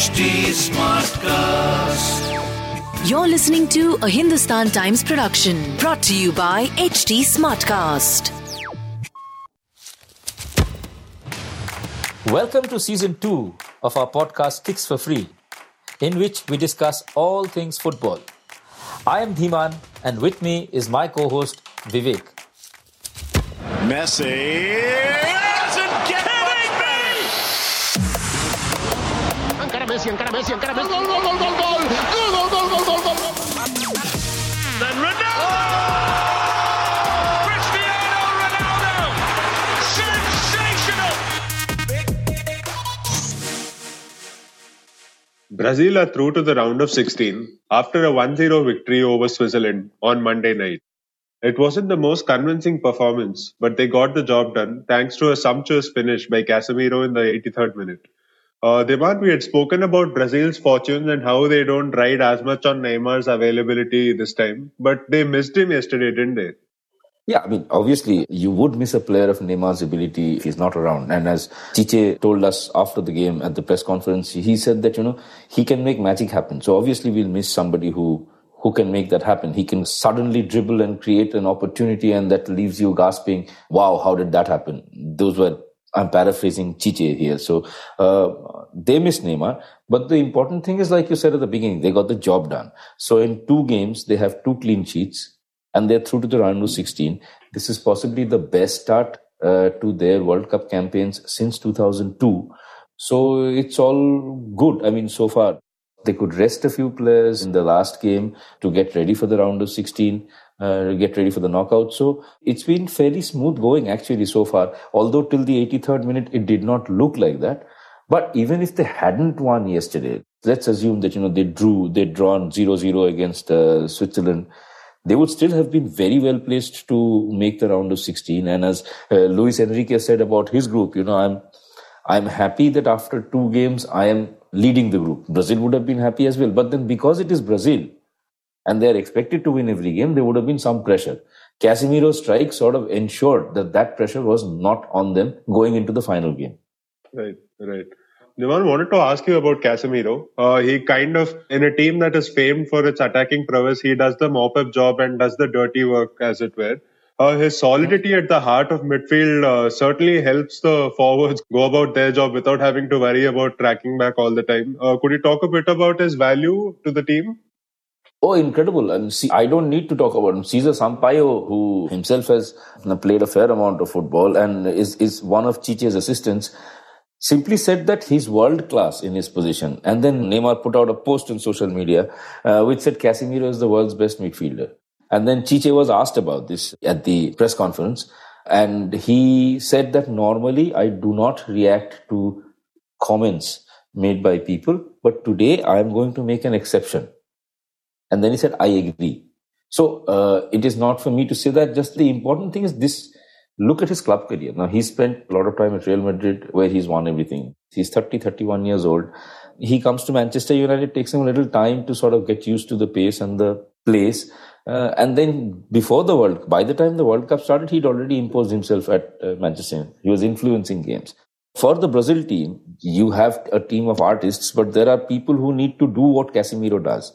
HT Smartcast. You're listening to a Hindustan Times production brought to you by HT Smartcast. Welcome to season two of our podcast Kicks for Free, in which we discuss all things football. I am Dhiman, and with me is my co host Vivek. Messi Messi, encara Messi, encara Messi. Gol, gol, gol, gol, gol. Gol, gol, gol, gol, gol, gol. Then Ronaldo. Oh! Brazil are through to the round of 16 after a 1-0 victory over Switzerland on Monday night. It wasn't the most convincing performance, but they got the job done thanks to a sumptuous finish by Casemiro in the 83rd minute. Uh, Dhiman, we had spoken about Brazil's fortunes and how they don't ride as much on Neymar's availability this time, but they missed him yesterday, didn't they? Yeah, I mean, obviously, you would miss a player of Neymar's ability if he's not around. And as Tite told us after the game at the press conference, he said that, you know, he can make magic happen. So obviously, we'll miss somebody who who can make that happen. He can suddenly dribble and create an opportunity, and that leaves you gasping, wow, how did that happen? Those were, I'm paraphrasing Tite here. So uh, they miss Neymar. But the important thing is, like you said at the beginning, they got the job done. So in two games, they have two clean sheets, and they're through to the round of 16. This is possibly the best start uh, to their World Cup campaigns since 2002. So it's all good. I mean, so far. They could rest a few players in the last game to get ready for the round of 16, uh, get ready for the knockout. So it's been fairly smooth going actually so far. Although till the 83rd minute, it did not look like that. But even if they hadn't won yesterday, let's assume that, you know, they drew, they'd drawn 0-0 against uh, Switzerland. They would still have been very well placed to make the round of 16. And as uh, Luis Enrique said about his group, you know, I'm, I'm happy that after two games, I am leading the group. Brazil would have been happy as well. But then because it is Brazil and they are expected to win every game, there would have been some pressure. Casemiro's strike sort of ensured that that pressure was not on them going into the final game. Right, right. Dhiman wanted to ask you about Casemiro. Uh, he kind of, in a team that is famed for its attacking prowess, he does the mop up job and does the dirty work, as it were. Uh, his solidity at the heart of midfield uh, certainly helps the forwards go about their job without having to worry about tracking back all the time. Uh, could you talk a bit about his value to the team? Oh, incredible. And see, I don't need to talk about him. Cesar Sampaio, who himself has played a fair amount of football and is, is one of Tite's assistants, simply said that he's world class in his position. And then Neymar put out a post on social media uh, which said Casemiro is the world's best midfielder. And then Tite was asked about this at the press conference. And he said that normally I do not react to comments made by people, but today I am going to make an exception. And then he said, I agree. So uh, it is not for me to say that. Just the important thing is this look at his club career. Now, he spent a lot of time at Real Madrid where he's won everything. He's 30, 31 years old. He comes to Manchester United, takes him a little time to sort of get used to the pace and the place. Uh, and then before the World, by the time the World Cup started, he'd already imposed himself at uh, Manchester. He was influencing games. For the Brazil team, you have a team of artists, but there are people who need to do what Casemiro does.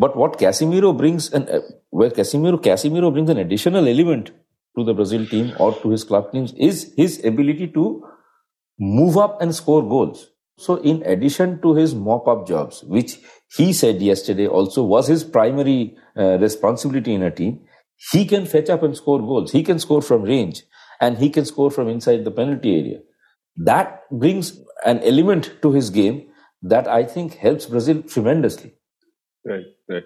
But what Casemiro brings, and uh, where Casemiro Casemiro brings an additional element to the Brazil team or to his club teams is his ability to move up and score goals. So, in addition to his mop up jobs, which he said yesterday also was his primary uh, responsibility in a team, he can fetch up and score goals. He can score from range and he can score from inside the penalty area. That brings an element to his game that I think helps Brazil tremendously. Right, right.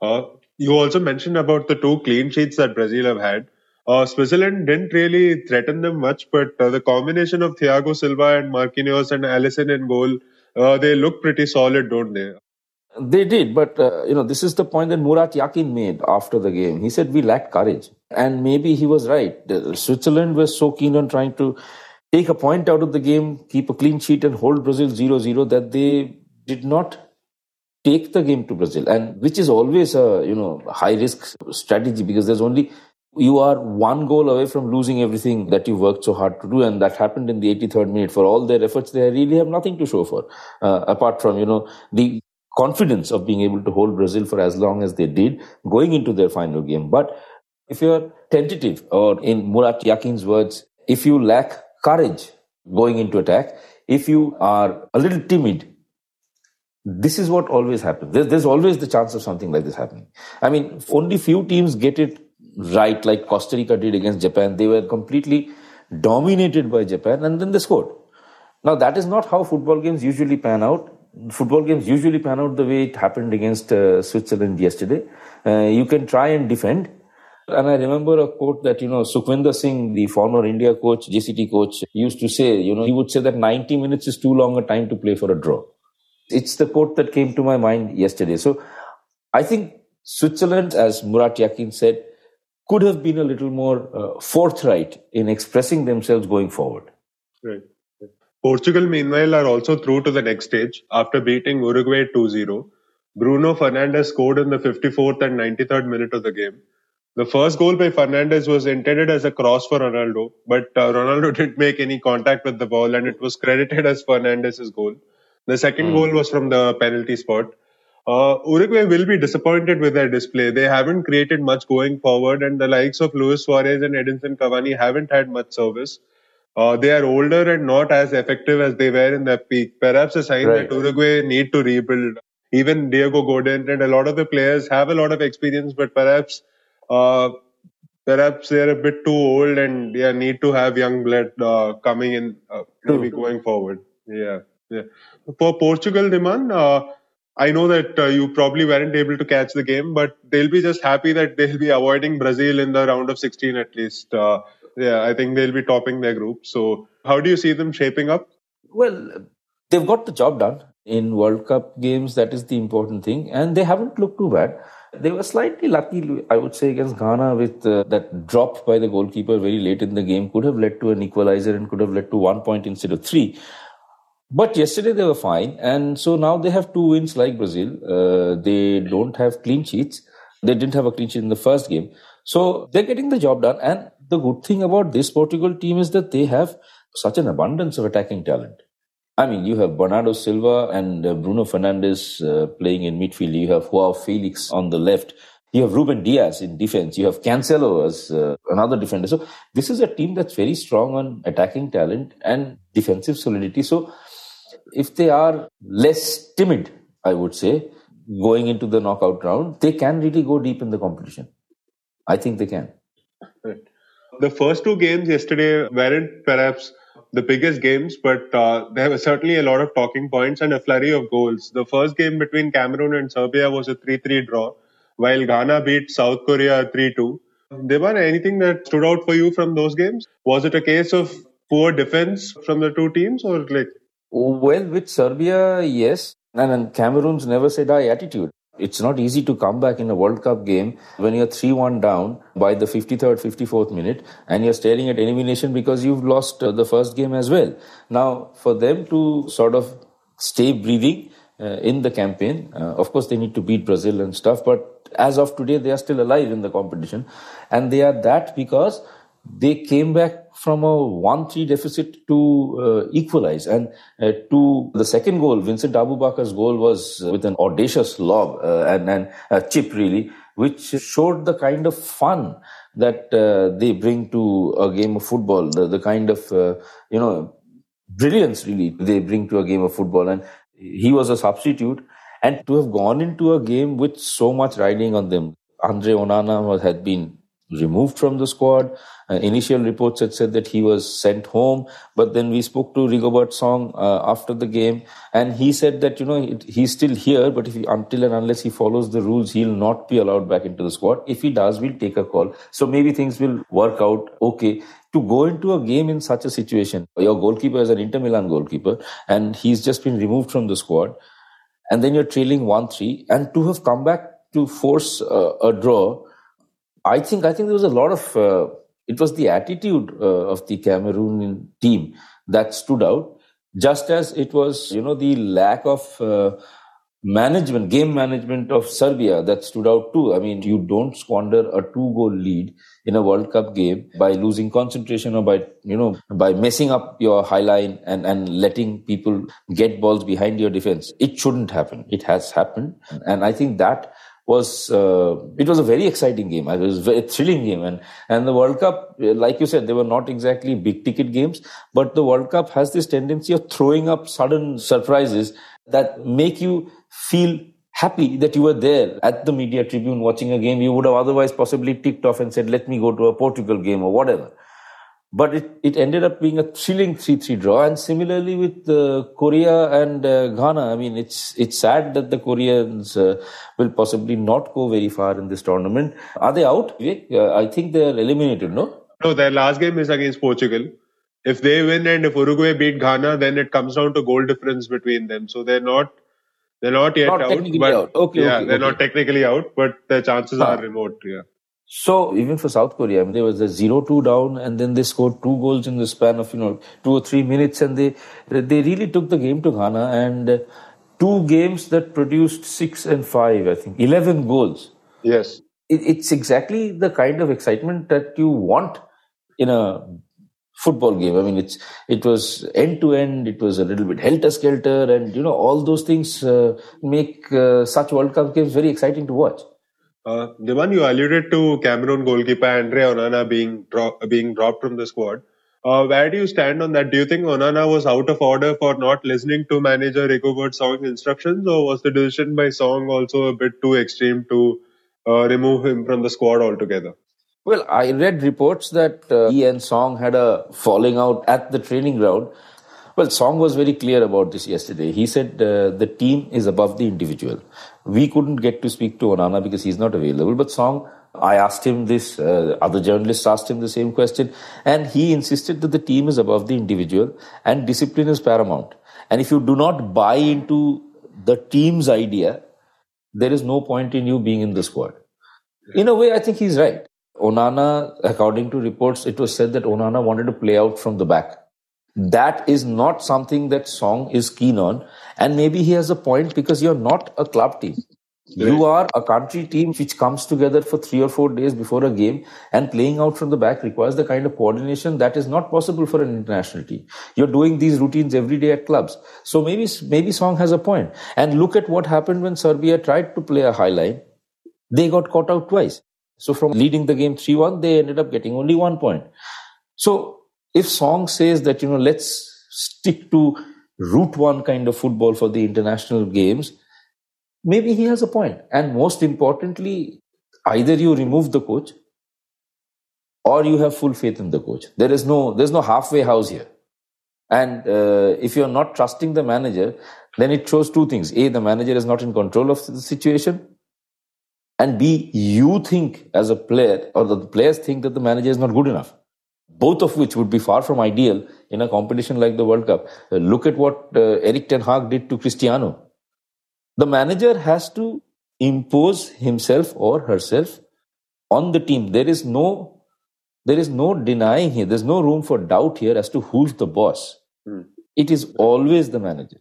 Uh, you also mentioned about the two clean sheets that Brazil have had. Uh, Switzerland didn't really threaten them much, but uh, the combination of Thiago Silva and Marquinhos and Alisson in goal, uh, they look pretty solid, don't they? They did, but uh, you know, this is the point that Murat Yakin made after the game. He said we lacked courage, and maybe he was right. Switzerland was so keen on trying to take a point out of the game, keep a clean sheet, and hold Brazil 0-0 that they did not take the game to Brazil, and which is always a you know high risk strategy because there's only you are one goal away from losing everything that you worked so hard to do. And that happened in the 83rd minute. For all their efforts, they really have nothing to show for, uh, apart from, you know, the confidence of being able to hold Brazil for as long as they did going into their final game. But if you're tentative, or in Murat Yakin's words, if you lack courage going into attack, if you are a little timid, this is what always happens. There's, there's always the chance of something like this happening. I mean, only few teams get it right, like Costa Rica did against Japan. They were completely dominated by Japan and then they scored. Now, that is not how football games usually pan out. Football games usually pan out the way it happened against uh, Switzerland yesterday. Uh, you can try and defend. And I remember a quote that, you know, Sukhvinder Singh, the former India coach, JCT coach, used to say, you know, he would say that 90 minutes is too long a time to play for a draw. It's the quote that came to my mind yesterday. So I think Switzerland, as Murat Yakin said, could have been a little more uh, forthright in expressing themselves going forward. Right. Portugal, meanwhile, are also through to the next stage after beating Uruguay 2 0. Bruno Fernandes scored in the 54th and 93rd minute of the game. The first goal by Fernandes was intended as a cross for Ronaldo, but uh, Ronaldo didn't make any contact with the ball and it was credited as Fernandes' goal. The second mm. goal was from the penalty spot. Uh, Uruguay will be disappointed with their display. They haven't created much going forward, and the likes of Luis Suarez and Edinson Cavani haven't had much service. Uh, they are older and not as effective as they were in their peak. Perhaps a sign right. that Uruguay need to rebuild. Even Diego Godin and a lot of the players have a lot of experience, but perhaps uh, perhaps they're a bit too old and yeah need to have young blood uh, coming in uh, maybe going forward. Yeah, yeah. For Portugal, Dhiman, uh, I know that uh, you probably weren't able to catch the game, but they'll be just happy that they'll be avoiding Brazil in the round of 16 at least. Uh, yeah, I think they'll be topping their group. So, how do you see them shaping up? Well, they've got the job done in World Cup games. That is the important thing, and they haven't looked too bad. They were slightly lucky, I would say, against Ghana with uh, that drop by the goalkeeper very late in the game could have led to an equalizer and could have led to one point instead of three. But yesterday they were fine, and so now they have two wins like Brazil. Uh, they don't have clean sheets. They didn't have a clean sheet in the first game, so they're getting the job done. And the good thing about this Portugal team is that they have such an abundance of attacking talent. I mean, you have Bernardo Silva and uh, Bruno Fernandes uh, playing in midfield. You have Joao Felix on the left. You have Ruben Dias in defense. You have Cancelo as uh, another defender. So this is a team that's very strong on attacking talent and defensive solidity. So if they are less timid, I would say, going into the knockout round, they can really go deep in the competition. I think they can. The first two games yesterday weren't perhaps the biggest games, but uh, there were certainly a lot of talking points and a flurry of goals. The first game between Cameroon and Serbia was a 3 3 draw, while Ghana beat South Korea 3 2. There was anything that stood out for you from those games? Was it a case of poor defense from the two teams, or like well, with Serbia, yes. And, and Cameroon's never say die attitude. It's not easy to come back in a World Cup game when you're 3 1 down by the 53rd, 54th minute and you're staring at elimination because you've lost uh, the first game as well. Now, for them to sort of stay breathing uh, in the campaign, uh, of course, they need to beat Brazil and stuff, but as of today, they are still alive in the competition. And they are that because they came back from a 1-3 deficit to uh, equalize. And uh, to the second goal, Vincent Aboubakar's goal was uh, with an audacious lob uh, and, and a chip really, which showed the kind of fun that uh, they bring to a game of football, the, the kind of, you know, brilliance really they bring to a game of football. And he was a substitute. And to have gone into a game with so much riding on them, Andre Onana had been removed from the squad. Uh, initial reports had said that he was sent home, but then we spoke to Rigobert Song uh, after the game, and he said that you know it, he's still here, but if he, until and unless he follows the rules, he'll not be allowed back into the squad. If he does, we'll take a call. So maybe things will work out okay. To go into a game in such a situation, your goalkeeper is an Inter Milan goalkeeper, and he's just been removed from the squad, and then you're trailing one three, and to have come back to force uh, a draw I think I think there was a lot of uh, it was the attitude uh, of the Cameroonian team that stood out, just as it was you know the lack of uh, management, game management of Serbia that stood out too. I mean, you don't squander a two goal lead in a World Cup game by losing concentration or by, you know, by messing up your high line and, and letting people get balls behind your defense. It shouldn't happen. It has happened. And I think that was uh, it was a very exciting game. It was a very thrilling game, and and the World Cup, like you said, they were not exactly big ticket games, but the World Cup has this tendency of throwing up sudden surprises that make you feel happy that you were there at the media tribune watching a game you would have otherwise possibly ticked off and said, let me go to a Portugal game or whatever. But it, it ended up being a thrilling 3-3 draw. And similarly with uh, Korea and uh, Ghana, I mean, it's, it's sad that the Koreans uh, will possibly not go very far in this tournament. Are they out? Uh, I think they're eliminated, no? No, their last game is against Portugal. If they win and if Uruguay beat Ghana, then it comes down to goal difference between them. So they're not they're not yet not out. But, out. Okay, yeah, okay, they're okay. not technically out, but the chances huh. are remote. Yeah. So even for South Korea, I mean, there was a zero-two down, and then they scored two goals in the span of you know two or three minutes, and they they really took the game to Ghana, and two games that produced six and five, I think, eleven goals. Yes, it, it's exactly the kind of excitement that you want in a football game. I mean, it's it was end to end. It was a little bit helter skelter, and you know all those things uh, make uh, such World Cup games very exciting to watch. Uh, the one you alluded to, Cameroon goalkeeper Andre Onana being dro- being dropped from the squad. Uh, where do you stand on that? Do you think Onana was out of order for not listening to manager Rigobert Song's instructions, or was the decision by Song also a bit too extreme to uh, remove him from the squad altogether? Well, I read reports that uh, he and Song had a falling out at the training ground. Well, Song was very clear about this yesterday. He said uh, the team is above the individual. We couldn't get to speak to Onana because he's not available. But Song, I asked him this, uh, other journalists asked him the same question, and he insisted that the team is above the individual and discipline is paramount. And if you do not buy into the team's idea, there is no point in you being in the squad. In a way, I think he's right. Onana, according to reports, it was said that Onana wanted to play out from the back. That is not something that Song is keen on. And maybe he has a point because you're not a club team. You are a country team which comes together for three or four days before a game and playing out from the back requires the kind of coordination that is not possible for an international team. You're doing these routines every day at clubs. So maybe, maybe Song has a point. And look at what happened when Serbia tried to play a high line. They got caught out twice. So from leading the game 3-1, they ended up getting only one point. So if Song says that, you know, let's stick to route one kind of football for the international games, maybe he has a point. And most importantly, either you remove the coach or you have full faith in the coach. There is no, there's no halfway house here. And uh, if you're not trusting the manager, then it shows two things. A, the manager is not in control of the situation. And B, you think as a player or the players think that the manager is not good enough. Both of which would be far from ideal in a competition like the World Cup. Uh, look at what uh, Erik Ten Hag did to Cristiano. The manager has to impose himself or herself on the team. There is no, there is no denying here. There's no room for doubt here as to who's the boss. Hmm. It is always the manager.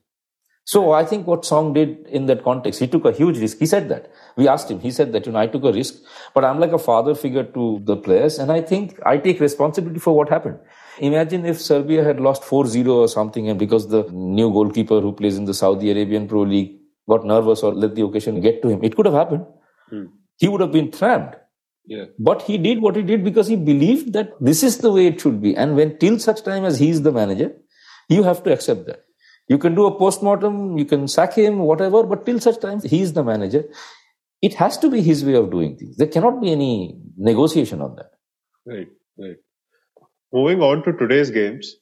So I think what Song did in that context, he took a huge risk. He said that. We asked him. He said that, you know, I took a risk, but I'm like a father figure to the players and I think I take responsibility for what happened. Imagine if Serbia had lost 4-0 or something and because the new goalkeeper who plays in the Saudi Arabian Pro League got nervous or let the occasion get to him. It could have happened. Hmm. He would have been trammed. Yeah. But he did what he did because he believed that this is the way it should be. And when till such time as he is the manager, you have to accept that. You can do a post-mortem, you can sack him, whatever, but till such time he is the manager. It has to be his way of doing things. There cannot be any negotiation on that. Right, right. Moving on to today's games,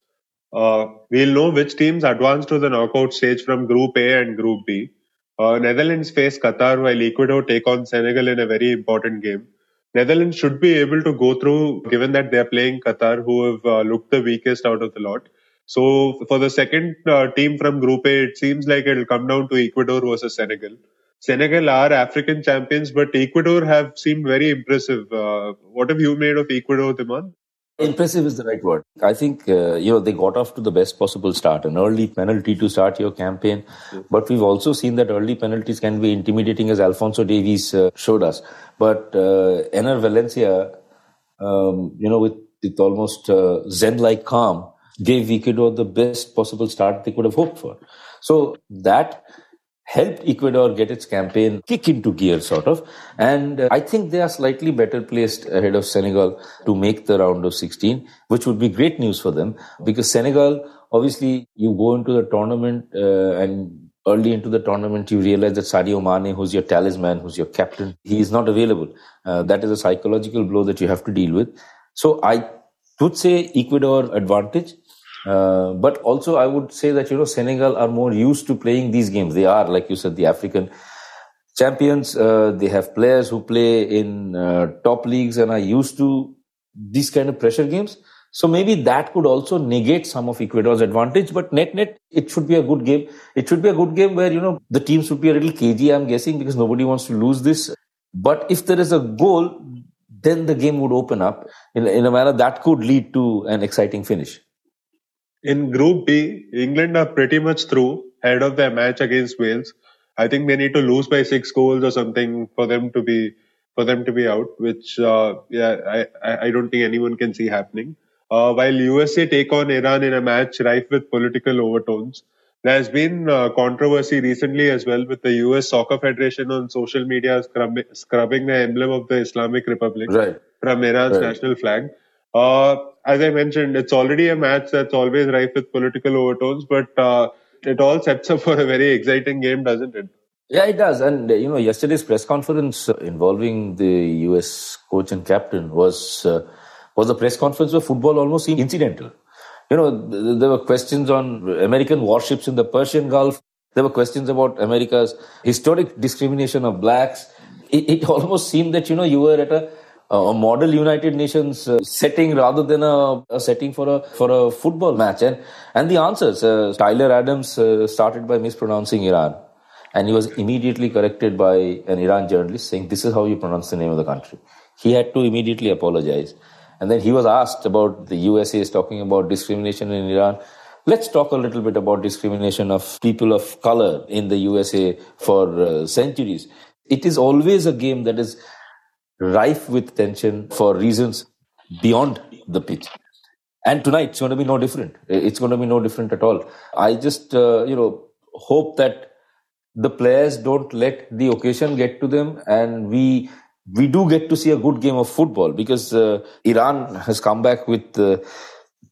uh, we'll know which teams advance to the knockout stage from Group A and Group B. Uh, Netherlands face Qatar while Ecuador take on Senegal in a very important game. Netherlands should be able to go through given that they're playing Qatar who have uh, looked the weakest out of the lot. So for the second uh, team from Group A, it seems like it'll come down to Ecuador versus Senegal. Senegal are African champions, but Ecuador have seemed very impressive. Uh, what have you made of Ecuador, Dhiman? Impressive is the right word. I think, uh, you know, they got off to the best possible start, an early penalty to start your campaign. But we've also seen that early penalties can be intimidating, as Alfonso Davies uh, showed us. But uh, Enner Valencia, um, you know, with, with almost uh, Zen like calm, gave Ecuador the best possible start they could have hoped for. So that helped Ecuador get its campaign kick into gear, sort of. And uh, I think they are slightly better placed ahead of Senegal to make the round of 16, which would be great news for them because Senegal, obviously, you go into the tournament uh, and early into the tournament, you realize that Sadio Mane, who's your talisman, who's your captain, he is not available. Uh, that is a psychological blow that you have to deal with. So I would say Ecuador advantage. Uh, but also, I would say that you know Senegal are more used to playing these games. They are, like you said, the African champions. Uh, they have players who play in uh, top leagues and are used to these kind of pressure games. So maybe that could also negate some of Ecuador's advantage. But net net, it should be a good game. It should be a good game where you know the teams would be a little cagey. I'm guessing because nobody wants to lose this. But if there is a goal, then the game would open up in, in a manner that could lead to an exciting finish. In Group B, England are pretty much through ahead of their match against Wales. I think they need to lose by six goals or something for them to be for them to be out, which uh, yeah, I I don't think anyone can see happening. Uh, while USA take on Iran in a match rife with political overtones, there has been uh, controversy recently as well with the US Soccer Federation on social media scrub- scrubbing the emblem of the Islamic Republic Right. from Iran's Right. national flag. Uh, as I mentioned, it's already a match that's always rife with political overtones, but uh, it all sets up for a very exciting game, doesn't it? Yeah, it does. And, uh, you know, yesterday's press conference involving the US coach and captain was, uh, was a press conference where football almost seemed incidental. You know, th- there were questions on American warships in the Persian Gulf. There were questions about America's historic discrimination of blacks. It, it almost seemed that, you know, you were at a, a model United Nations uh, setting rather than a, a setting for a for a football match. And and the answers, uh, Tyler Adams uh, started by mispronouncing Iran, and he was immediately corrected by an Iran journalist saying, "This is how you pronounce the name of the country." He had to immediately apologize, and then he was asked about the USA is talking about discrimination in Iran. Let's talk a little bit about discrimination of people of color in the USA for uh, centuries. It is always a game that is rife with tension for reasons beyond the pitch. And tonight it's going to be no different. It's going to be no different at all. I just, uh, you know, hope that the players don't let the occasion get to them and we we do get to see a good game of football because uh, Iran has come back with uh,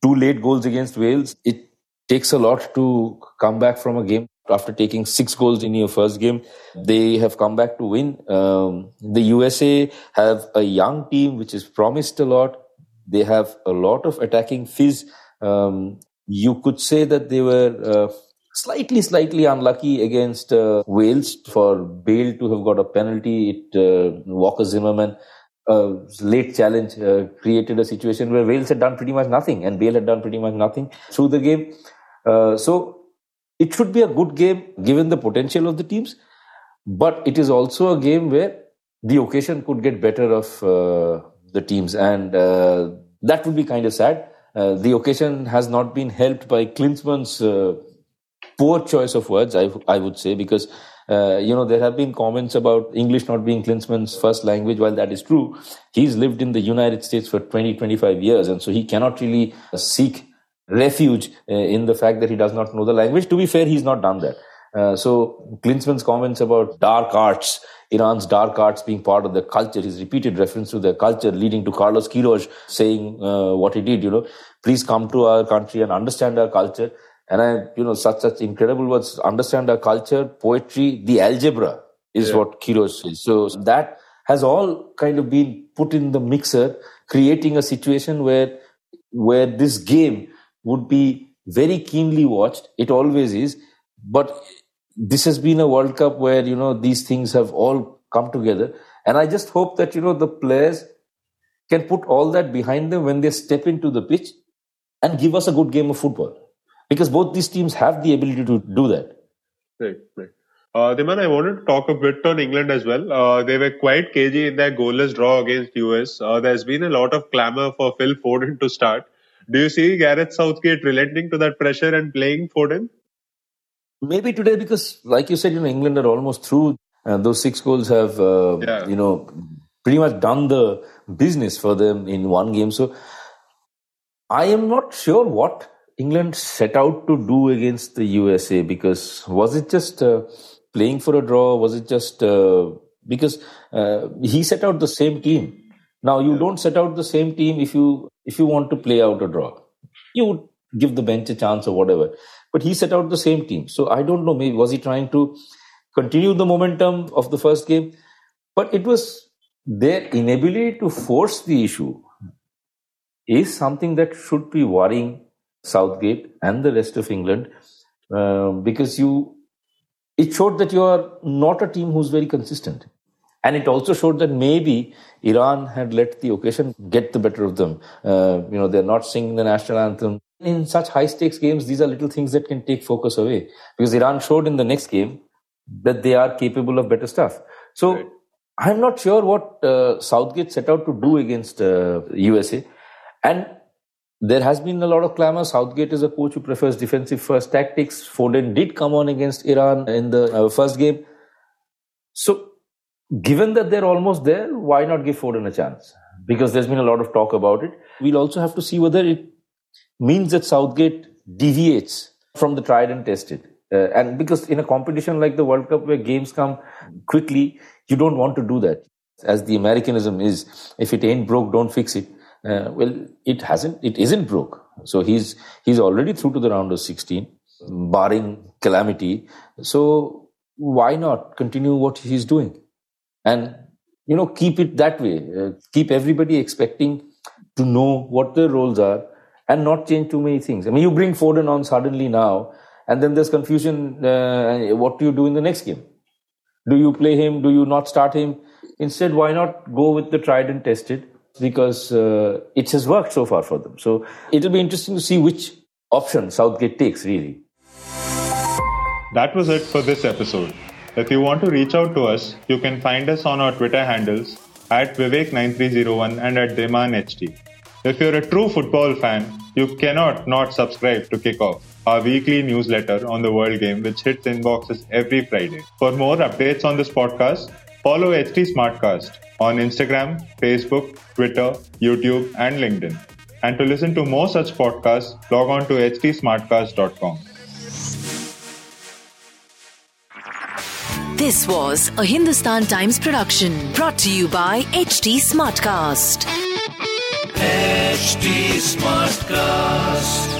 two late goals against Wales. It takes a lot to come back from a game after taking six goals in your first game. They have come back to win. Um, the USA have a young team which is promised a lot. They have a lot of attacking fizz. Um, you could say that they were uh, slightly, slightly unlucky against uh, Wales for Bale to have got a penalty. It uh, Walker Zimmerman uh, late challenge uh, created a situation where Wales had done pretty much nothing and Bale had done pretty much nothing through the game. Uh, so it should be a good game given the potential of the teams, but it is also a game where the occasion could get better of uh, the teams, and uh, that would be kind of sad. The occasion has not been helped by Klinsmann's poor choice of words, I, I would say, because uh, you know there have been comments about English not being Klinsmann's first language. While that is true, he's lived in the United States for 20, 25 years, and so he cannot really seek refuge uh, in the fact that he does not know the language. To be fair, he's not done that. Uh, so Klinsmann's comments about dark arts, Iran's dark arts being part of their culture, his repeated reference to their culture, leading to Carlos Queiroz saying uh, what he did. You know, please come to our country and understand our culture. And I, you know, such such incredible words. Understand our culture, poetry, the algebra is what Queiroz says. So that has all kind of been put in the mixer, creating a situation where where this game would be very keenly watched. It always is, but this has been a World Cup where you know these things have all come together, and I just hope that you know the players can put all that behind them when they step into the pitch and give us a good game of football, because both these teams have the ability to do that. Right, right. Uh, Dhiman, I wanted to talk a bit on England as well. Uh, they were quite cagey in their goalless draw against US. Uh, there's been a lot of clamour for Phil Foden to start. Do you see Gareth Southgate relenting to that pressure and playing Foden? Maybe today, because like you said, you know, England are almost through. And those six goals have, uh, Yeah. you know, pretty much done the business for them in one game. So I am not sure what England set out to do against the USA because was it just uh, playing for a draw? Was it just uh, because uh, he set out the same team? Now you don't set out the same team if you if you want to play out a draw. You would give the bench a chance or whatever. But he set out the same team. So I don't know. Maybe was he trying to continue the momentum of the first game? But it was their inability to force the issue is something that should be worrying Southgate and the rest of England uh, because you it showed that you are not a team who's very consistent. And it also showed that maybe Iran had let the occasion get the better of them. Uh, you know, they're not singing the national anthem. In such high stakes games, these are little things that can take focus away. Because Iran showed in the next game that they are capable of better stuff. So Right. I'm not sure what uh, Southgate set out to do against uh, USA. And there has been a lot of clamor. Southgate is a coach who prefers defensive first tactics. Foden did come on against Iran in the uh, first game. So, given that they're almost there, why not give Foden a chance? Because there's been a lot of talk about it. We'll also have to see whether it means that Southgate deviates from the tried and tested. Uh, and because in a competition like the World Cup where games come quickly, you don't want to do that. As the Americanism is, if it ain't broke, don't fix it. Uh, well, it hasn't, it isn't broke. So he's, he's already through to the round of 16, barring calamity. So why not continue what he's doing? And, you know, keep it that way. Uh, keep everybody expecting to know what their roles are and not change too many things. I mean, you bring Foden on suddenly now, and then there's confusion. Uh, what do you do in the next game? Do you play him? Do you not start him? Instead, why not go with the tried and tested? Because uh, it has worked so far for them. So it'll be interesting to see which option Southgate takes, really. That was it for this episode. If you want to reach out to us, you can find us on our Twitter handles at Vivek9301 and at DemanHT. If you're a true football fan, you cannot not subscribe to Kickoff, our weekly newsletter on the World Game, which hits inboxes every Friday. For more updates on this podcast, follow HT Smartcast on Instagram, Facebook, Twitter, YouTube, and LinkedIn. And to listen to more such podcasts, log on to htsmartcast.com. This was a Hindustan Times production brought to you by HT Smartcast. HT Smartcast.